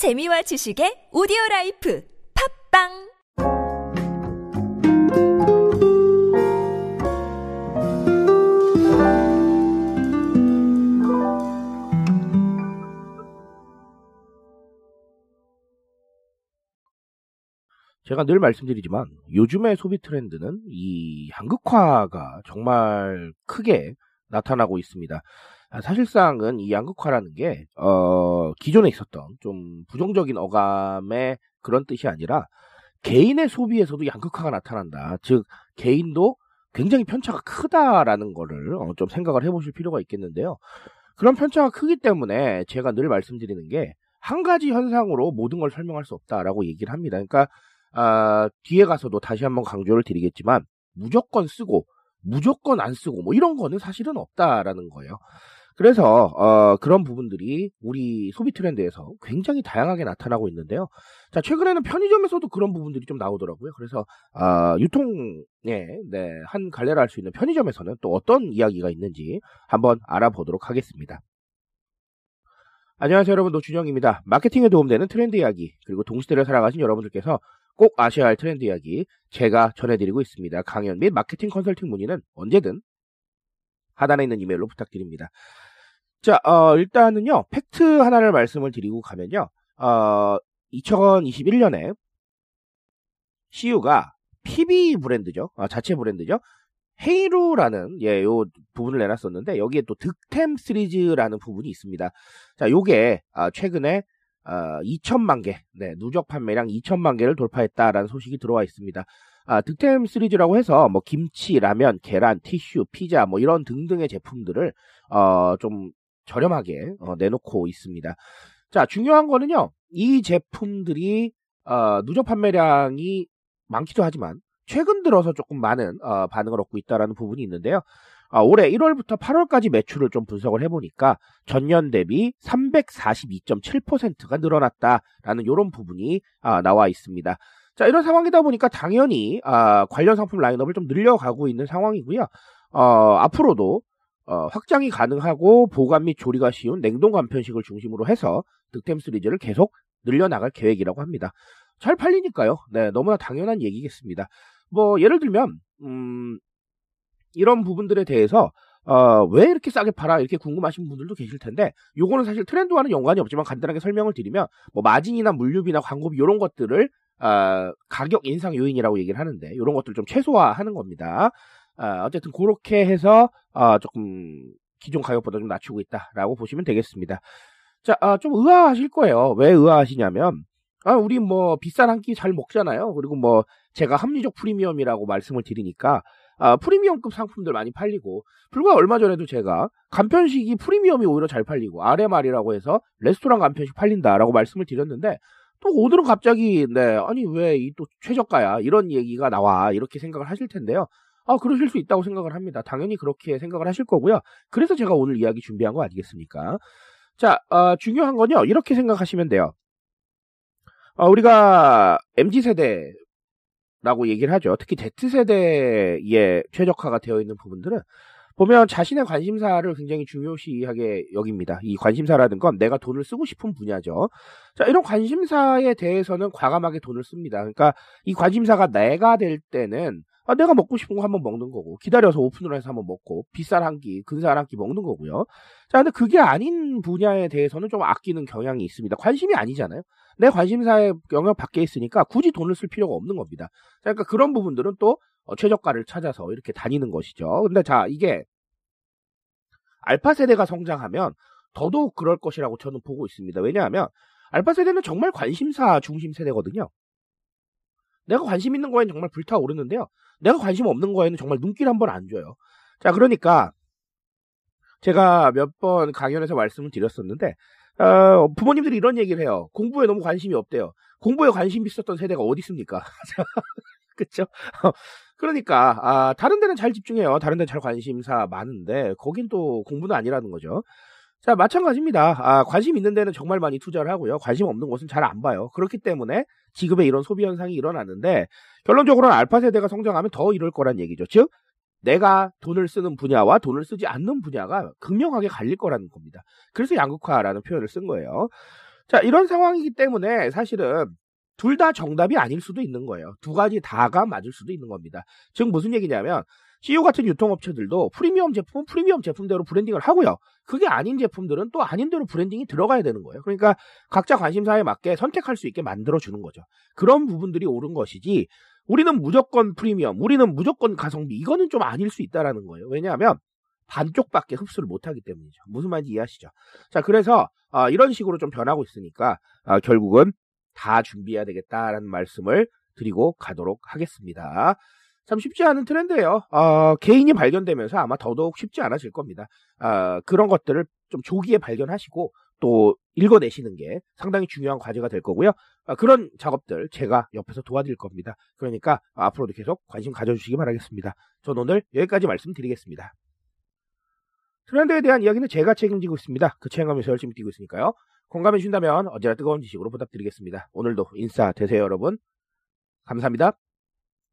재미와 지식의 오디오 라이프 팟빵 제가 늘 말씀드리지만 요즘의 소비 트렌드는 이 양극화가 정말 크게 나타나고 있습니다. 아, 사실상은 이 양극화라는 게, 어, 기존에 있었던 좀 부정적인 어감의 그런 뜻이 아니라 개인의 소비에서도 양극화가 나타난다. 즉, 개인도 굉장히 편차가 크다라는 거를 어, 좀 생각을 해보실 필요가 있겠는데요. 그런 편차가 크기 때문에 제가 늘 말씀드리는 게 한 가지 현상으로 모든 걸 설명할 수 없다라고 얘기를 합니다. 그러니까 아, 뒤에 가서도 다시 한번 강조를 드리겠지만 무조건 쓰고 무조건 안 쓰고 뭐 이런 거는 사실은 없다라는 거예요. 그래서 어, 그런 부분들이 우리 소비 트렌드에서 굉장히 다양하게 나타나고 있는데요. 자 최근에는 편의점에서도 그런 부분들이 좀 나오더라고요. 그래서 어, 유통에 네, 한 갈래를 할 수 있는 편의점에서는 또 어떤 이야기가 있는지 한번 알아보도록 하겠습니다. 안녕하세요 여러분 노준영입니다. 마케팅에 도움되는 트렌드 이야기 그리고 동시대를 살아가신 여러분들께서 꼭 아셔야 할 트렌드 이야기 제가 전해드리고 있습니다. 강연 및 마케팅 컨설팅 문의는 언제든 하단에 있는 이메일로 부탁드립니다. 자, 어, 일단은요, 팩트 하나를 말씀을 드리고 가면요, 어, 2021년에 CU가 PB 브랜드죠. 어, 자체 브랜드죠. 헤이루라는 예, 요 부분을 내놨었는데 여기에 또 득템 시리즈라는 부분이 있습니다. 자, 요게 아, 최근에 어, 2천만 개, 네, 누적 판매량 2천만 개를 돌파했다라는 소식이 들어와 있습니다. 아, 득템 시리즈라고 해서 뭐 김치, 라면, 계란, 티슈, 피자 뭐 이런 등등의 제품들을 어, 좀 저렴하게 어, 내놓고 있습니다. 자, 중요한 거는요. 이 제품들이 어, 누적 판매량이 많기도 하지만 최근 들어서 조금 많은 어, 반응을 얻고 있다라는 부분이 있는데요. 아, 올해 1월부터 8월까지 매출을 좀 분석을 해보니까 전년 대비 342.7%가 늘어났다라는 이런 부분이 아, 나와 있습니다. 자 이런 상황이다 보니까 당연히 아, 관련 상품 라인업을 좀 늘려가고 있는 상황이고요. 어, 앞으로도 어, 확장이 가능하고 보관 및 조리가 쉬운 냉동 간편식을 중심으로 해서 득템 시리즈를 계속 늘려나갈 계획이라고 합니다. 잘 팔리니까요. 네, 너무나 당연한 얘기겠습니다. 뭐 예를 들면 음, 이런 부분들에 대해서 어, 왜 이렇게 싸게 팔아? 이렇게 궁금하신 분들도 계실 텐데, 요거는 사실 트렌드와는 연관이 없지만 간단하게 설명을 드리면, 뭐, 마진이나 물류비나 광고비, 이런 것들을, 어, 가격 인상 요인이라고 얘기를 하는데, 이런 것들을 좀 최소화하는 겁니다. 어, 어쨌든, 그렇게 해서, 어, 조금, 기존 가격보다 좀 낮추고 있다라고 보시면 되겠습니다. 자, 아, 좀 의아하실 거예요. 왜 의아하시냐면, 아, 우리 뭐, 비싼 한 끼 잘 먹잖아요. 그리고 뭐, 제가 합리적 프리미엄이라고 말씀을 드리니까, 아, 프리미엄급 상품들 많이 팔리고 불과 얼마 전에도 제가 간편식이 프리미엄이 오히려 잘 팔리고 RMR이라고 해서 레스토랑 간편식 팔린다라고 말씀을 드렸는데 또 오늘은 갑자기 네 아니 왜 이 또 최저가야 이런 얘기가 나와 이렇게 생각을 하실 텐데요. 아 그러실 수 있다고 생각을 합니다. 당연히 그렇게 생각을 하실 거고요. 그래서 제가 오늘 이야기 준비한 거 아니겠습니까? 자 어, 중요한 건요 이렇게 생각하시면 돼요. 어, 우리가 MZ 세대 라고 얘기를 하죠. 특히 Z세대에 최적화가 되어 있는 부분들은 보면 자신의 관심사를 굉장히 중요시하게 여깁니다. 이 관심사라는 건 내가 돈을 쓰고 싶은 분야죠. 자, 이런 관심사에 대해서는 과감하게 돈을 씁니다. 그러니까 이 관심사가 내가 될 때는 아, 내가 먹고 싶은 거 한번 먹는 거고, 기다려서 오픈을 해서 한번 먹고, 비싼 한 끼, 근사한 한 끼 먹는 거고요. 자, 근데 그게 아닌 분야에 대해서는 좀 아끼는 경향이 있습니다. 관심이 아니잖아요. 내 관심사의 영역 밖에 있으니까 굳이 돈을 쓸 필요가 없는 겁니다. 자, 그러니까 그런 부분들은 또 어, 최저가를 찾아서 이렇게 다니는 것이죠. 근데 자, 이게 알파 세대가 성장하면 더더욱 그럴 것이라고 저는 보고 있습니다. 왜냐하면 알파 세대는 정말 관심사 중심 세대거든요. 내가 관심 있는 거에는 정말 불타오르는데요. 내가 관심 없는 거에는 정말 눈길 한 번 안 줘요. 자, 그러니까 제가 몇 번 강연에서 말씀을 드렸었는데 어, 부모님들이 이런 얘기를 해요. 공부에 너무 관심이 없대요. 공부에 관심이 있었던 세대가 어디 있습니까? 그쵸? 그러니까 아, 다른 데는 잘 집중해요. 다른 데는 잘 관심사 많은데 거긴 또 공부는 아니라는 거죠. 자, 마찬가지입니다. 아, 관심 있는 데는 정말 많이 투자를 하고요. 관심 없는 곳은 잘 안 봐요. 그렇기 때문에 지금의 이런 소비 현상이 일어나는데 결론적으로는 알파 세대가 성장하면 더 이럴 거란 얘기죠. 즉 내가 돈을 쓰는 분야와 돈을 쓰지 않는 분야가 극명하게 갈릴 거라는 겁니다. 그래서 양극화라는 표현을 쓴 거예요. 자, 이런 상황이기 때문에 사실은 둘 다 정답이 아닐 수도 있는 거예요. 두 가지 다가 맞을 수도 있는 겁니다. 즉 무슨 얘기냐면 CU 같은 유통업체들도 프리미엄 제품은 프리미엄 제품대로 branding을 하고요. 그게 아닌 제품들은 또 아닌 대로 branding이 들어가야 되는 거예요. 그러니까 각자 관심사에 맞게 선택할 수 있게 만들어 주는 거죠. 그런 부분들이 옳은 것이지 우리는 무조건 프리미엄, 우리는 무조건 가성비 이거는 좀 아닐 수 있다라는 거예요. 왜냐하면 반쪽밖에 흡수를 못하기 때문이죠. 무슨 말인지 이해하시죠? 자, 그래서 어, 이런 식으로 좀 변하고 있으니까 어, 결국은 다 준비해야 되겠다라는 말씀을 드리고 가도록 하겠습니다. 참 쉽지 않은 트렌드예요. 어, 개인이 발견되면서 아마 더더욱 쉽지 않아질 겁니다. 어, 그런 것들을 좀 조기에 발견하시고 또 읽어내시는 게 상당히 중요한 과제가 될 거고요. 어, 그런 작업들 제가 옆에서 도와드릴 겁니다. 그러니까 앞으로도 계속 관심 가져주시기 바라겠습니다. 전 오늘 여기까지 말씀드리겠습니다. 트렌드에 대한 이야기는 제가 책임지고 있습니다. 그 책임감에서 열심히 뛰고 있으니까요. 공감해 주신다면 언제나 뜨거운 지식으로 보답드리겠습니다. 오늘도 인싸 되세요, 여러분. 감사합니다.